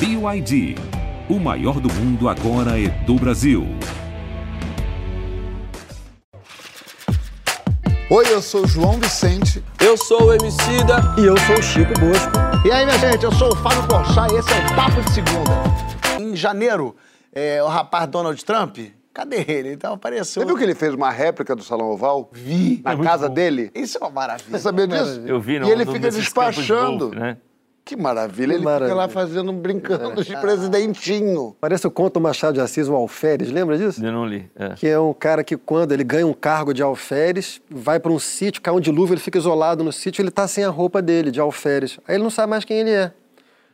BYD. O maior do mundo agora é do Brasil. Oi, eu sou o João Vicente. Eu sou o Emicida. E eu sou o Chico Bosco. E aí, minha gente, eu sou o Fábio Porchat e esse é o Papo de Segunda. Em janeiro, é, o rapaz Donald Trump, cadê ele? Então apareceu. Você viu que ele fez uma réplica do Salão Oval? Vi. Na casa dele? Isso é uma maravilha. Você sabia disso? Eu vi, não. E ele fica despachando. De golfe, né? Que maravilha. Que ele maravilha. fica lá fazendo, brincando de presidentinho. Parece o conto Machado de Assis, o Alferes, lembra disso? Eu não li. é. Que é um cara que quando ele ganha um cargo de alferes, vai para um sítio, cai um dilúvio, ele fica isolado no sítio, ele tá sem a roupa dele, de alferes. Aí ele não sabe mais quem ele é.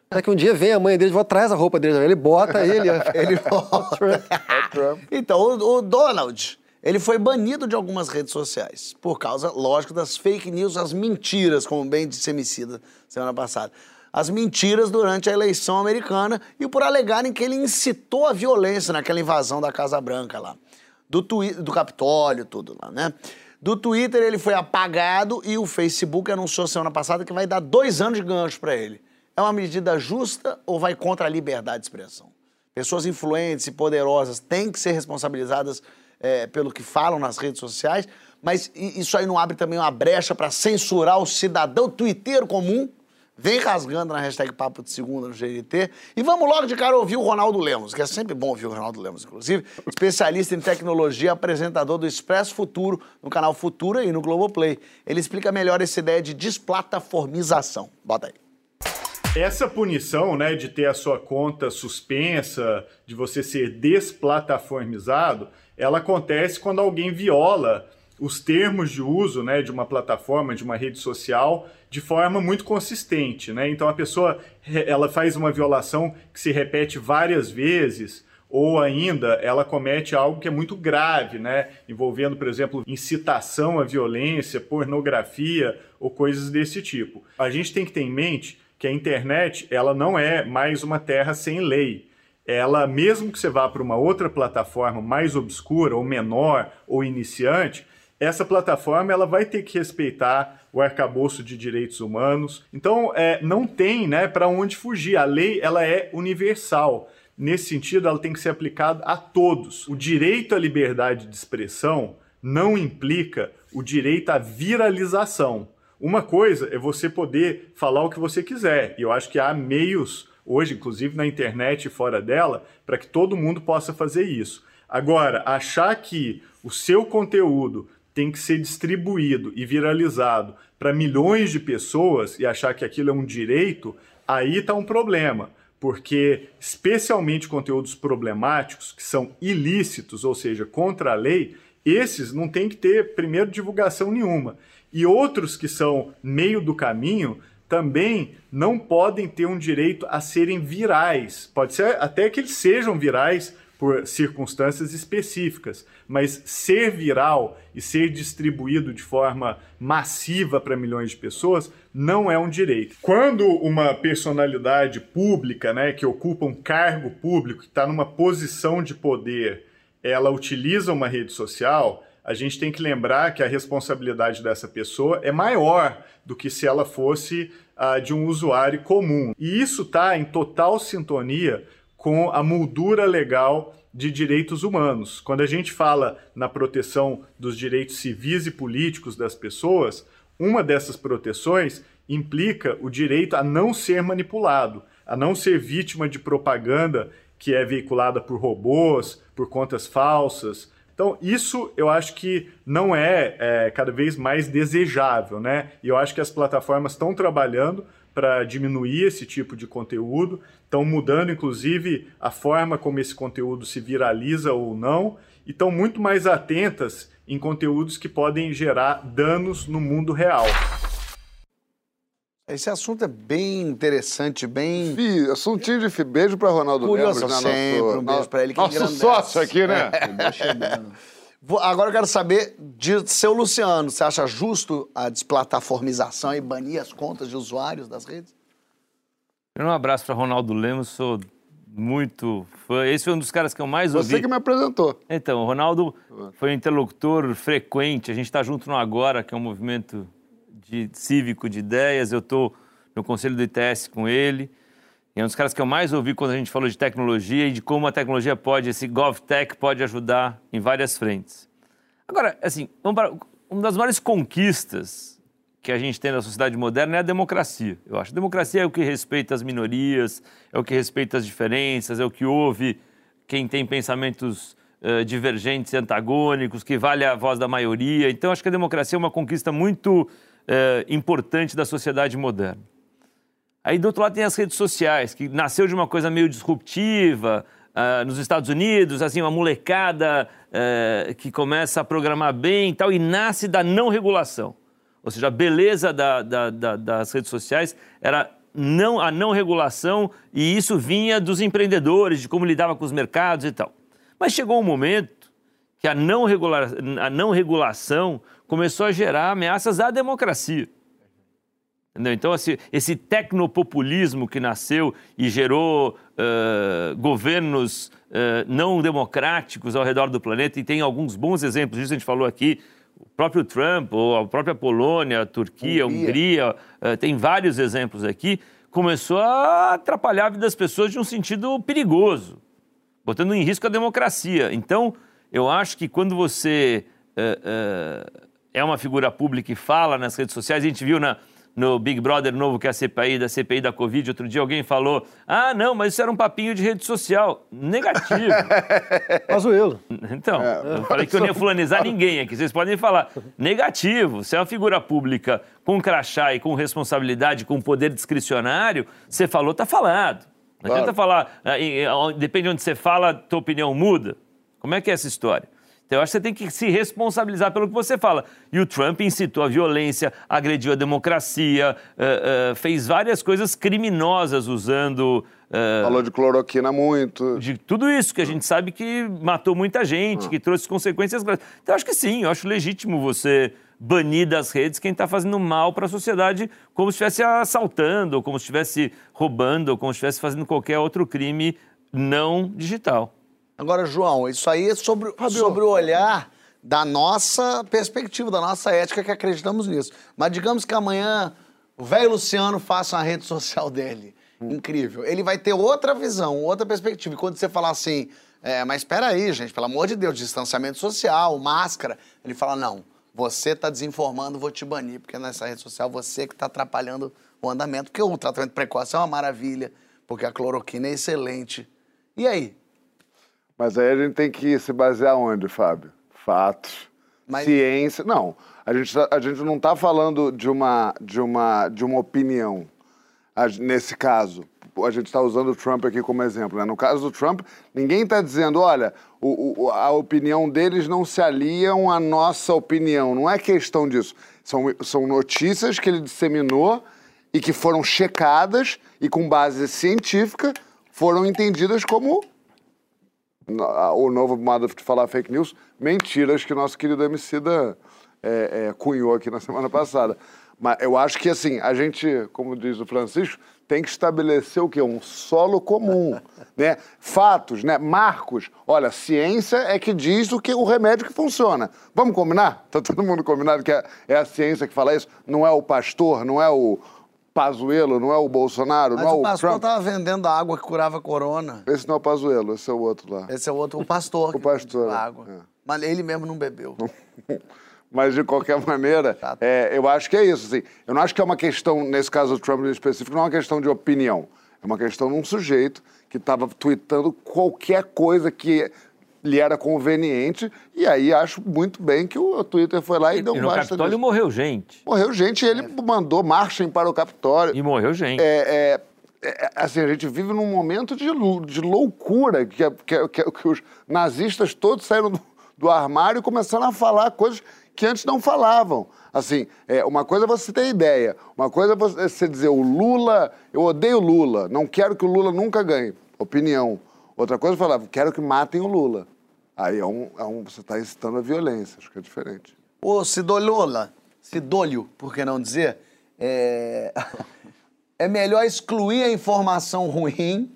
Até que um dia vem a mãe dele, vou traz a roupa dele, ele bota ele, Ele Então, o, o Donald, ele foi banido de algumas redes sociais. Por causa, lógico, das fake news, as mentiras, como bem disse Emicida semana passada. As mentiras durante a eleição americana e por alegarem que ele incitou a violência naquela invasão da Casa Branca lá. Do, twi do Capitólio, tudo lá, né? Do Twitter ele foi apagado e o Facebook anunciou semana passada que vai dar dois anos de gancho para ele. É uma medida justa ou vai contra a liberdade de expressão? Pessoas influentes e poderosas têm que ser responsabilizadas é, pelo que falam nas redes sociais, mas isso aí não abre também uma brecha para censurar o cidadão twitteiro comum? Vem rasgando na hashtag Papo de Segunda no GNT. E vamos logo de cara ouvir o Ronaldo Lemos, que é sempre bom ouvir o Ronaldo Lemos, inclusive, especialista em tecnologia, apresentador do Expresso Futuro, no canal Futura e no Globoplay. Ele explica melhor essa ideia de desplataformização. Bota aí. Essa punição, né, de ter a sua conta suspensa, de você ser desplataformizado, ela acontece quando alguém viola os termos de uso, né, de uma plataforma, de uma rede social, de forma muito consistente, né? Então a pessoa ela faz uma violação que se repete várias vezes, ou ainda ela comete algo que é muito grave, né? Envolvendo, por exemplo, incitação à violência, pornografia ou coisas desse tipo. A gente tem que ter em mente que a internet ela não é mais uma terra sem lei. Ela, mesmo que você vá para uma outra plataforma mais obscura, ou menor, ou iniciante, essa plataforma ela vai ter que respeitar o arcabouço de direitos humanos. Então, é, não tem né, para onde fugir. A lei ela é universal. Nesse sentido, ela tem que ser aplicada a todos. O direito à liberdade de expressão não implica o direito à viralização. Uma coisa é você poder falar o que você quiser, e eu acho que há meios hoje, inclusive na internet e fora dela, para que todo mundo possa fazer isso. Agora, achar que o seu conteúdo tem que ser distribuído e viralizado para milhões de pessoas e achar que aquilo é um direito, aí está um problema porque especialmente conteúdos problemáticos que são ilícitos, ou seja, contra a lei, esses não tem que ter primeiro divulgação nenhuma. E outros que são meio do caminho também não podem ter um direito a serem virais. Pode ser até que eles sejam virais por circunstâncias específicas, mas ser viral e ser distribuído de forma massiva para milhões de pessoas não é um direito. Quando uma personalidade pública, né, que ocupa um cargo público, que está numa posição de poder, ela utiliza uma rede social, a gente tem que lembrar que a responsabilidade dessa pessoa é maior do que se ela fosse ah, de um usuário comum. E isso está em total sintonia com a moldura legal de direitos humanos. Quando a gente fala na proteção dos direitos civis e políticos das pessoas, uma dessas proteções implica o direito a não ser manipulado, a não ser vítima de propaganda que é veiculada por robôs, por contas falsas. Então, isso eu acho que não é, é cada vez mais desejável, né? E eu acho que as plataformas estão trabalhando para diminuir esse tipo de conteúdo, estão mudando inclusive a forma como esse conteúdo se viraliza ou não, e estão muito mais atentas em conteúdos que podem gerar danos no mundo real. Esse assunto é bem interessante, bem Fih, assuntinho de fi. Beijo pra Ronaldo curioso. Né? Sempre Nosso- um beijo pra ele que Nosso engrandece. sócio aqui, né? Vou- Agora eu quero saber de seu Luciano. Você acha justo a desplataformização e banir as contas de usuários das redes? Um abraço para Ronaldo Lemos, sou muito fã. Esse foi um dos caras que eu mais ouvi. Você que me apresentou. Então, o Ronaldo foi um interlocutor frequente. A gente está junto no Agora, que é um movimento de cívico de ideias. Eu estou no conselho do ITS com ele. E é um dos caras que eu mais ouvi quando a gente falou de tecnologia e de como a tecnologia pode, esse GovTech pode ajudar em várias frentes. Agora, assim, uma das maiores conquistas que a gente tem na sociedade moderna é a democracia. Eu acho. A democracia é o que respeita as minorias, é o que respeita as diferenças, é o que ouve quem tem pensamentos uh, divergentes e antagônicos, que vale a voz da maioria. Então, acho que a democracia é uma conquista muito uh, importante da sociedade moderna. Aí do outro lado tem as redes sociais, que nasceu de uma coisa meio disruptiva uh, nos Estados Unidos, assim, uma molecada uh, que começa a programar bem e tal, e nasce da não regulação. Ou seja, a beleza da, da, da, das redes sociais era não, a não regulação, e isso vinha dos empreendedores, de como lidava com os mercados e tal. Mas chegou um momento que a não, a não regulação começou a gerar ameaças à democracia. Entendeu? Então, esse, esse tecnopopulismo que nasceu e gerou uh, governos uh, não democráticos ao redor do planeta, e tem alguns bons exemplos disso, a gente falou aqui, o próprio Trump, ou a própria Polônia, a Turquia, a Hungria, uh, tem vários exemplos aqui, começou a atrapalhar a vida das pessoas de um sentido perigoso, botando em risco a democracia. Então, eu acho que quando você é uma figura pública e fala nas redes sociais, a gente viu na no Big Brother novo, que é a CPI, da CPI da Covid, outro dia alguém falou: ah, não, mas isso era um papinho de rede social. Negativo. Pazuelo. Então, é. eu falei que eu não ia fulanizar ninguém aqui. Vocês podem falar. Negativo. Você é uma figura pública com crachá e com responsabilidade, com poder discricionário, você falou, tá falado. Não claro. adianta falar, ah, depende de onde você fala, tua opinião muda. Como é que é essa história? Então, eu acho que você tem que se responsabilizar pelo que você fala. E o Trump incitou a violência, agrediu a democracia, uh, uh, fez várias coisas criminosas usando. Uh, Falou de cloroquina muito. De tudo isso que a gente sabe que matou muita gente, que trouxe consequências graves. Então, eu acho que sim, eu acho legítimo você banir das redes quem está fazendo mal para a sociedade, como se estivesse assaltando, ou como se estivesse roubando, ou como se estivesse fazendo qualquer outro crime não digital. Agora, João, isso aí é sobre, sobre o olhar da nossa perspectiva, da nossa ética que acreditamos nisso. Mas digamos que amanhã o velho Luciano faça uma rede social dele. Hum. Incrível. Ele vai ter outra visão, outra perspectiva. E quando você falar assim, é, mas espera aí, gente, pelo amor de Deus, distanciamento social, máscara, ele fala, não, você está desinformando, vou te banir, porque nessa rede social você que está atrapalhando o andamento, porque o tratamento precoce é uma maravilha, porque a cloroquina é excelente. E aí? Mas aí a gente tem que se basear onde, Fábio? Fatos, Mas... ciência. Não, a gente, tá, a gente não está falando de uma, de, uma, de uma opinião. A, nesse caso, a gente está usando o Trump aqui como exemplo. Né? No caso do Trump, ninguém está dizendo, olha, o, o, a opinião deles não se aliam à nossa opinião. Não é questão disso. São, são notícias que ele disseminou e que foram checadas e, com base científica, foram entendidas como o novo modo de falar fake news, mentiras que o nosso querido Emicida é, é, cunhou aqui na semana passada. Mas eu acho que, assim, a gente, como diz o Francisco, tem que estabelecer o quê? Um solo comum, né? Fatos, né? Marcos. Olha, ciência é que diz o que o remédio que funciona. Vamos combinar? Tá todo mundo combinado que é, é a ciência que fala isso? Não é o pastor, não é o, Pazuelo, não é o Bolsonaro, Mas não é o, o pastor Trump. tava vendendo a água que curava a corona. Esse não é o Pazuelo, esse é o outro lá. Esse é o outro, o pastor. o pastor. A água. É. Mas ele mesmo não bebeu. Mas, de qualquer maneira, é, eu acho que é isso. Assim. Eu não acho que é uma questão, nesse caso do Trump em específico, não é uma questão de opinião. É uma questão de um sujeito que estava tweetando qualquer coisa que lhe era conveniente, e aí acho muito bem que o Twitter foi lá e, e deu um basta. No Capitólio morreu gente. Morreu gente e ele é. mandou marchem para o Capitólio. E morreu gente. É, é, é, assim, a gente vive num momento de, de loucura, que, que, que, que os nazistas todos saíram do, do armário e começaram a falar coisas que antes não falavam. Assim, é, uma coisa é você ter ideia, uma coisa é você dizer o Lula, eu odeio Lula, não quero que o Lula nunca ganhe. Opinião. Outra coisa é falar, quero que matem o Lula. Aí é um, é um você está incitando a violência, acho que é diferente. Ô, Sidoliola, Sidolio, por que não dizer? É... é melhor excluir a informação ruim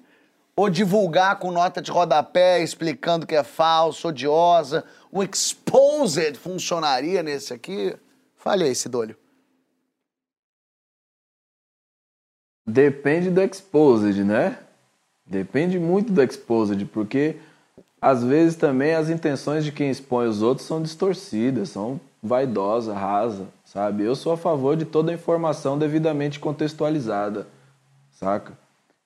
ou divulgar com nota de rodapé explicando que é falso, odiosa. O exposed funcionaria nesse aqui? Fale aí, Sidolio. Depende do exposed, né? Depende muito do exposed, porque às vezes também as intenções de quem expõe os outros são distorcidas, são vaidosas, rasas, sabe? Eu sou a favor de toda a informação devidamente contextualizada, saca?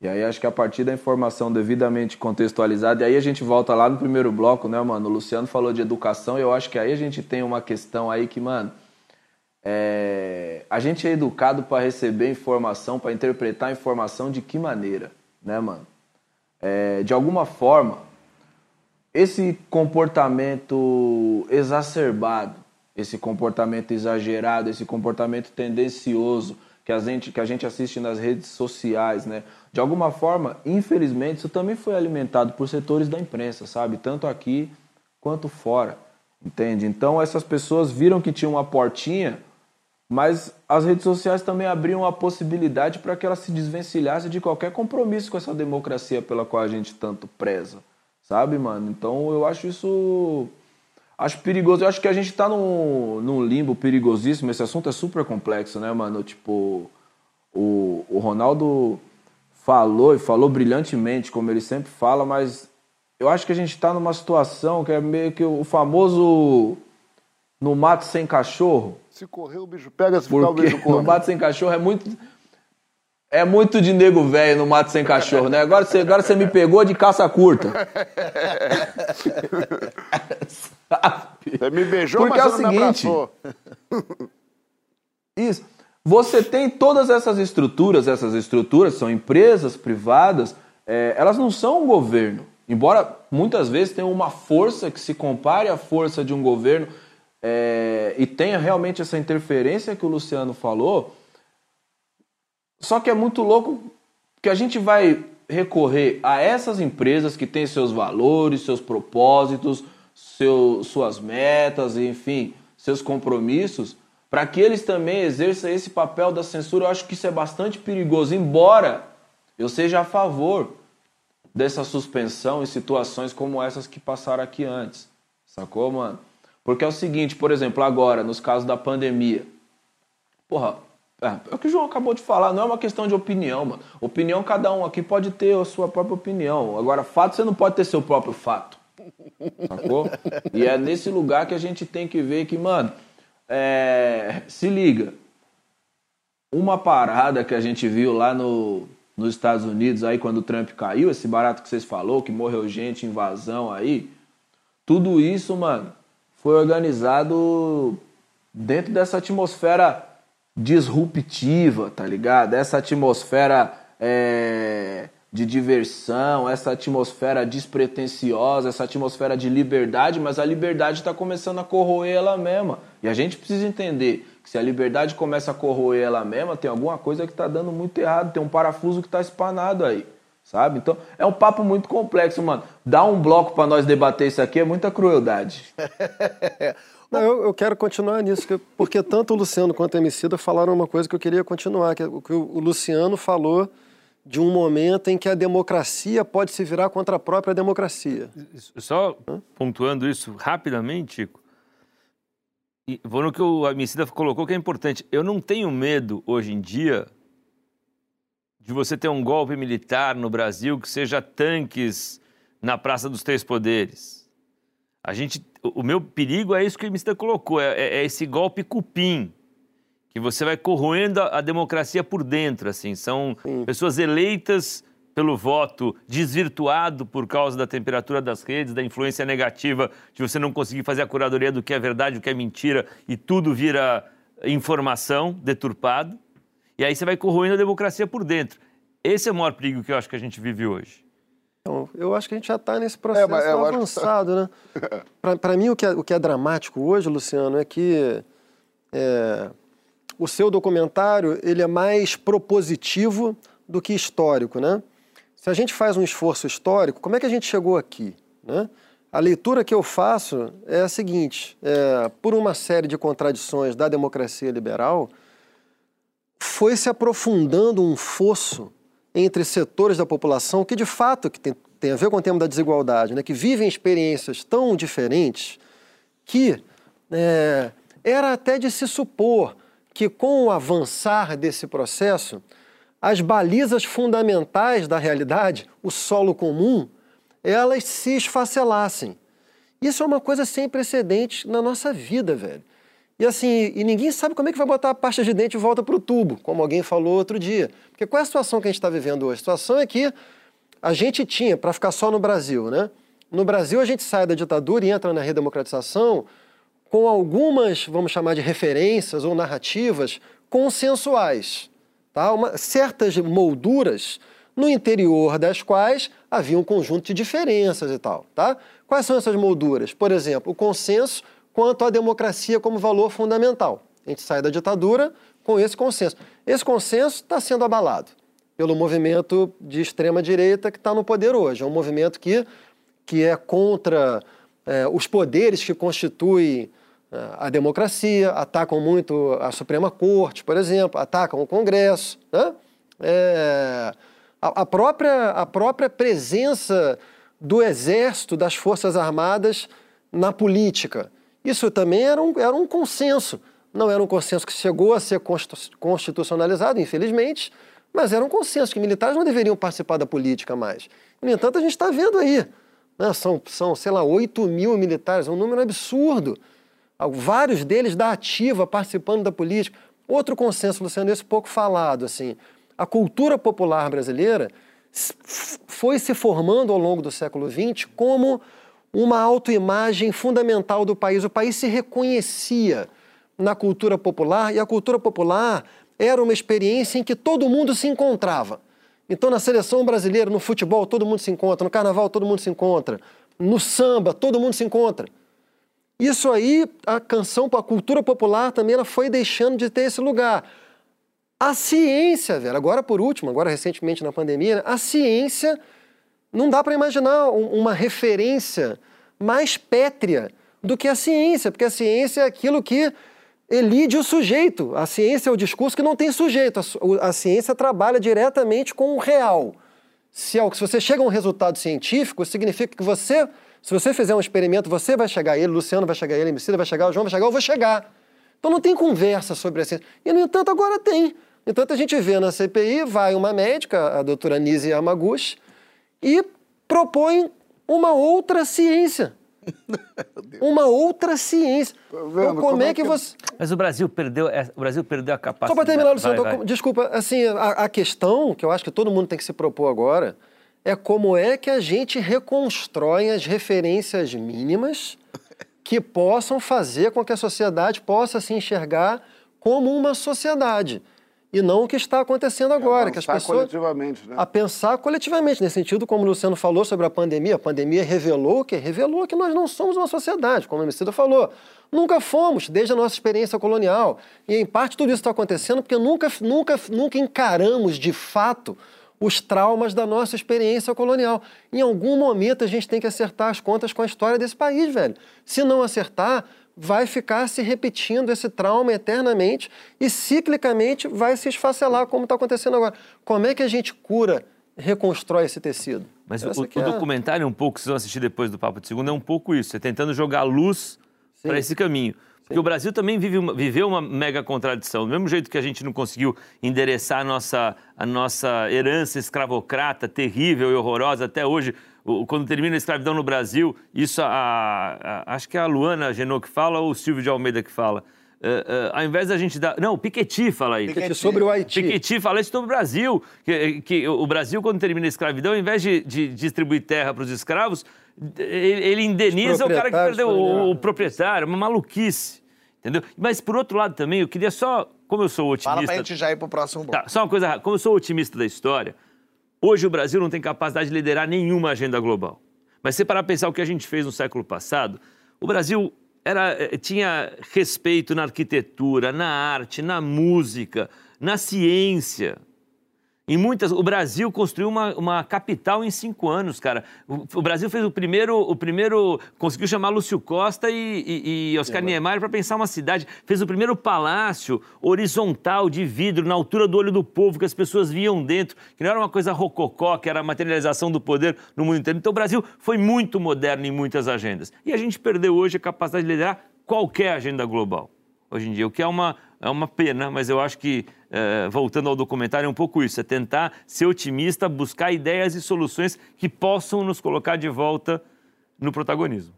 E aí acho que a partir da informação devidamente contextualizada, e aí a gente volta lá no primeiro bloco, né, mano? O Luciano falou de educação, e eu acho que aí a gente tem uma questão aí que, mano, é... a gente é educado para receber informação, para interpretar informação de que maneira, né, mano? É... de alguma forma, esse comportamento exacerbado, esse comportamento exagerado, esse comportamento tendencioso que a gente, que a gente assiste nas redes sociais, né? de alguma forma, infelizmente, isso também foi alimentado por setores da imprensa, sabe? Tanto aqui quanto fora, entende? Então essas pessoas viram que tinha uma portinha, mas as redes sociais também abriam a possibilidade para que ela se desvencilhasse de qualquer compromisso com essa democracia pela qual a gente tanto preza, sabe, mano? Então eu acho isso acho perigoso. Eu acho que a gente está num, num limbo perigosíssimo. Esse assunto é super complexo, né, mano? Tipo, o, o Ronaldo falou e falou brilhantemente, como ele sempre fala, mas eu acho que a gente está numa situação que é meio que o famoso no mato sem cachorro. Se correr, o bicho pega, se ficar, o bicho corre. No mato sem cachorro é muito. É muito de nego velho no mato sem cachorro, né? Agora você, agora você me pegou de caça curta. Você me beijou, Porque mas é o seguinte. Isso. Você tem todas essas estruturas, essas estruturas são empresas privadas, é, elas não são um governo. Embora muitas vezes tenham uma força que se compare à força de um governo é, e tenha realmente essa interferência que o Luciano falou, só que é muito louco que a gente vai recorrer a essas empresas que têm seus valores, seus propósitos, seu, suas metas, enfim, seus compromissos, para que eles também exerçam esse papel da censura. Eu acho que isso é bastante perigoso, embora eu seja a favor dessa suspensão em situações como essas que passaram aqui antes. Sacou, mano? Porque é o seguinte, por exemplo, agora, nos casos da pandemia. Porra, é, é o que o João acabou de falar, não é uma questão de opinião, mano. Opinião, cada um aqui pode ter a sua própria opinião. Agora, fato, você não pode ter seu próprio fato. Sacou? E é nesse lugar que a gente tem que ver que, mano, é, se liga. Uma parada que a gente viu lá no, nos Estados Unidos, aí quando o Trump caiu, esse barato que vocês falou, que morreu gente, invasão aí, tudo isso, mano, foi organizado dentro dessa atmosfera disruptiva, tá ligado? Essa atmosfera é, de diversão, essa atmosfera despretensiosa, essa atmosfera de liberdade, mas a liberdade está começando a corroer ela mesma. E a gente precisa entender que se a liberdade começa a corroer ela mesma, tem alguma coisa que está dando muito errado, tem um parafuso que está espanado aí, sabe? Então é um papo muito complexo, mano. Dar um bloco para nós debater isso aqui é muita crueldade. Não, eu, eu quero continuar nisso, que- porque tanto o Luciano quanto a Emicida falaram uma coisa que eu queria continuar, que é o que o Luciano falou de um momento em que a democracia pode se virar contra a própria democracia. Só pontuando isso rapidamente, Chico. E vou no que o Emicida colocou que é importante. Eu não tenho medo hoje em dia de você ter um golpe militar no Brasil que seja tanques na Praça dos Três Poderes. A gente, o o meu perigo é isso que o Emicida colocou, é, é- é esse golpe cupim, que você vai corroendo a, a democracia por dentro, assim. São pessoas eleitas pelo voto, desvirtuado por causa da temperatura das redes, da influência negativa de você não conseguir fazer a curadoria do que é verdade, do que é mentira, e tudo vira informação deturpado. E aí você vai corroendo a democracia por dentro. Esse é o maior perigo que eu acho que a gente vive hoje. Então, eu acho que a gente já está nesse processo mas eu acho que- avançado, né? Para mim, o que, é, o que é dramático hoje, Luciano, é que é, o seu documentário ele é mais propositivo do que histórico, né? Se a gente faz um esforço histórico, como é que a gente chegou aqui, né? A leitura que eu faço é a seguinte: é, por uma série de contradições da democracia liberal, foi se aprofundando um fosso entre setores da população que, de fato, que tem, tem a ver com o tema da desigualdade, né? que vivem experiências tão diferentes que é, era até de se supor que, com o avançar desse processo, as balizas fundamentais da realidade, o solo comum, elas se esfacelassem. Isso é uma coisa sem precedentes na nossa vida, velho. E assim, e ninguém sabe como é que vai botar a pasta de dente de volta para o tubo, como alguém falou outro dia. Porque qual é a situação que a gente está vivendo hoje? A situação é que a gente tinha, para ficar só no Brasil, né? No Brasil a gente sai da ditadura e entra na redemocratização com algumas, vamos chamar de referências ou narrativas consensuais, tá? Uma, certas molduras no interior das quais havia um conjunto de diferenças e tal, tá? Quais são essas molduras? Por exemplo, o consenso quanto à democracia como valor fundamental. A gente sai da ditadura com esse consenso. Esse consenso está sendo abalado pelo movimento de extrema-direita que está no poder hoje. É um movimento que, que é contra é, os poderes que constituem é, a democracia, atacam muito a Suprema Corte, por exemplo, atacam o Congresso. Né? É, a, a, própria, a própria presença do Exército, das Forças Armadas na política. Isso também era um, era um consenso. Não era um consenso que chegou a ser constitucionalizado, infelizmente, mas era um consenso que militares não deveriam participar da política mais. No entanto, a gente está vendo aí. Né? São, são, sei lá, 8 mil militares, é um número absurdo. Vários deles da ativa participando da política. Outro consenso, Luciano, esse pouco falado, assim, a cultura popular brasileira foi se formando ao longo do século XX como uma autoimagem fundamental do país. O país se reconhecia na cultura popular e a cultura popular era uma experiência em que todo mundo se encontrava. Então, na seleção brasileira, no futebol, todo mundo se encontra, no carnaval, todo mundo se encontra, no samba, todo mundo se encontra. Isso aí, a canção, a cultura popular também ela foi deixando de ter esse lugar. A ciência, velho, agora por último, agora recentemente na pandemia, a ciência não dá para imaginar uma referência mais pétrea do que a ciência, porque a ciência é aquilo que elide o sujeito. A ciência é o discurso que não tem sujeito. A, ciência trabalha diretamente com o real. Se, se você chega a um resultado científico, significa que você, se você fizer um experimento, você vai chegar a ele, Luciano vai chegar a ele, Emicida vai chegar, o João vai chegar, eu vou chegar. Então não tem conversa sobre a ciência. E, no entanto, agora tem. Entanto, a gente vê na CPI, vai uma médica, a doutora Nise Yamaguchi, e propõe uma outra ciência. uma outra ciência. Vendo, então, como, como, é, é que, você. Mas o Brasil perdeu, é, o Brasil perdeu a capacidade. Só para terminar, Luciano, vai, vai. desculpa, assim, a, a, questão que eu acho que todo mundo tem que se propor agora é como é que a gente reconstrói as referências mínimas que possam fazer com que a sociedade possa se enxergar como uma sociedade e não o que está acontecendo agora, é, que as pessoas coletivamente, né? a pensar coletivamente nesse sentido, como o Luciano falou sobre a pandemia, a pandemia revelou que revelou que nós não somos uma sociedade, como o Emicida falou, nunca fomos desde a nossa experiência colonial e em parte tudo isso está acontecendo porque nunca nunca nunca encaramos de fato os traumas da nossa experiência colonial. Em algum momento a gente tem que acertar as contas com a história desse país, velho. Se não acertar, vai ficar se repetindo esse trauma eternamente e ciclicamente vai se esfacelar, como está acontecendo agora. Como é que a gente cura, reconstrói esse tecido? Mas o, o é... documentário, um pouco, que vocês vão assistir depois do Papo de Segunda, é um pouco isso, é tentando jogar luz para esse caminho. Porque Sim. o Brasil também vive uma, viveu uma mega contradição. Do mesmo jeito que a gente não conseguiu endereçar a nossa, a nossa herança escravocrata terrível e horrorosa até hoje, quando termina a escravidão no Brasil, isso a, a, acho que é a Luana Genot que fala ou o Silvio de Almeida que fala. Uh, uh, ao invés da gente dar. Não, o Piketty fala isso. Piketty sobre o Haiti. Piketty fala isso sobre o Brasil. Que, que o Brasil, quando termina a escravidão, ao invés de, de distribuir terra para os escravos, ele, ele indeniza o cara que perdeu o, o, proprietário. Uma maluquice. Entendeu? Mas, por outro lado, também, eu queria só. Como eu sou otimista. Fala pra gente já ir pro próximo bloco. Tá, só uma coisa. Como eu sou otimista da história. Hoje o Brasil não tem capacidade de liderar nenhuma agenda global. Mas se parar pensar o que a gente fez no século passado, o Brasil era, eh, tinha respeito na arquitetura, na arte, na música, na ciência. Em muitas, o Brasil construiu uma, uma capital em cinco anos, cara. O, o, Brasil fez o primeiro, o primeiro, conseguiu chamar Lúcio Costa e, e, e Oscar é, Niemeyer para pensar uma cidade. Fez o primeiro palácio horizontal de vidro na altura do olho do povo que as pessoas viam dentro, que não era uma coisa rococó, que era a materialização do poder no mundo inteiro. Então o Brasil foi muito moderno em muitas agendas. E a gente perdeu hoje a capacidade de liderar qualquer agenda global. Hoje em dia, o que é uma, é uma pena, mas eu acho que, eh, voltando ao documentário, é um pouco isso, é tentar ser otimista, buscar ideias e soluções que possam nos colocar de volta no protagonismo.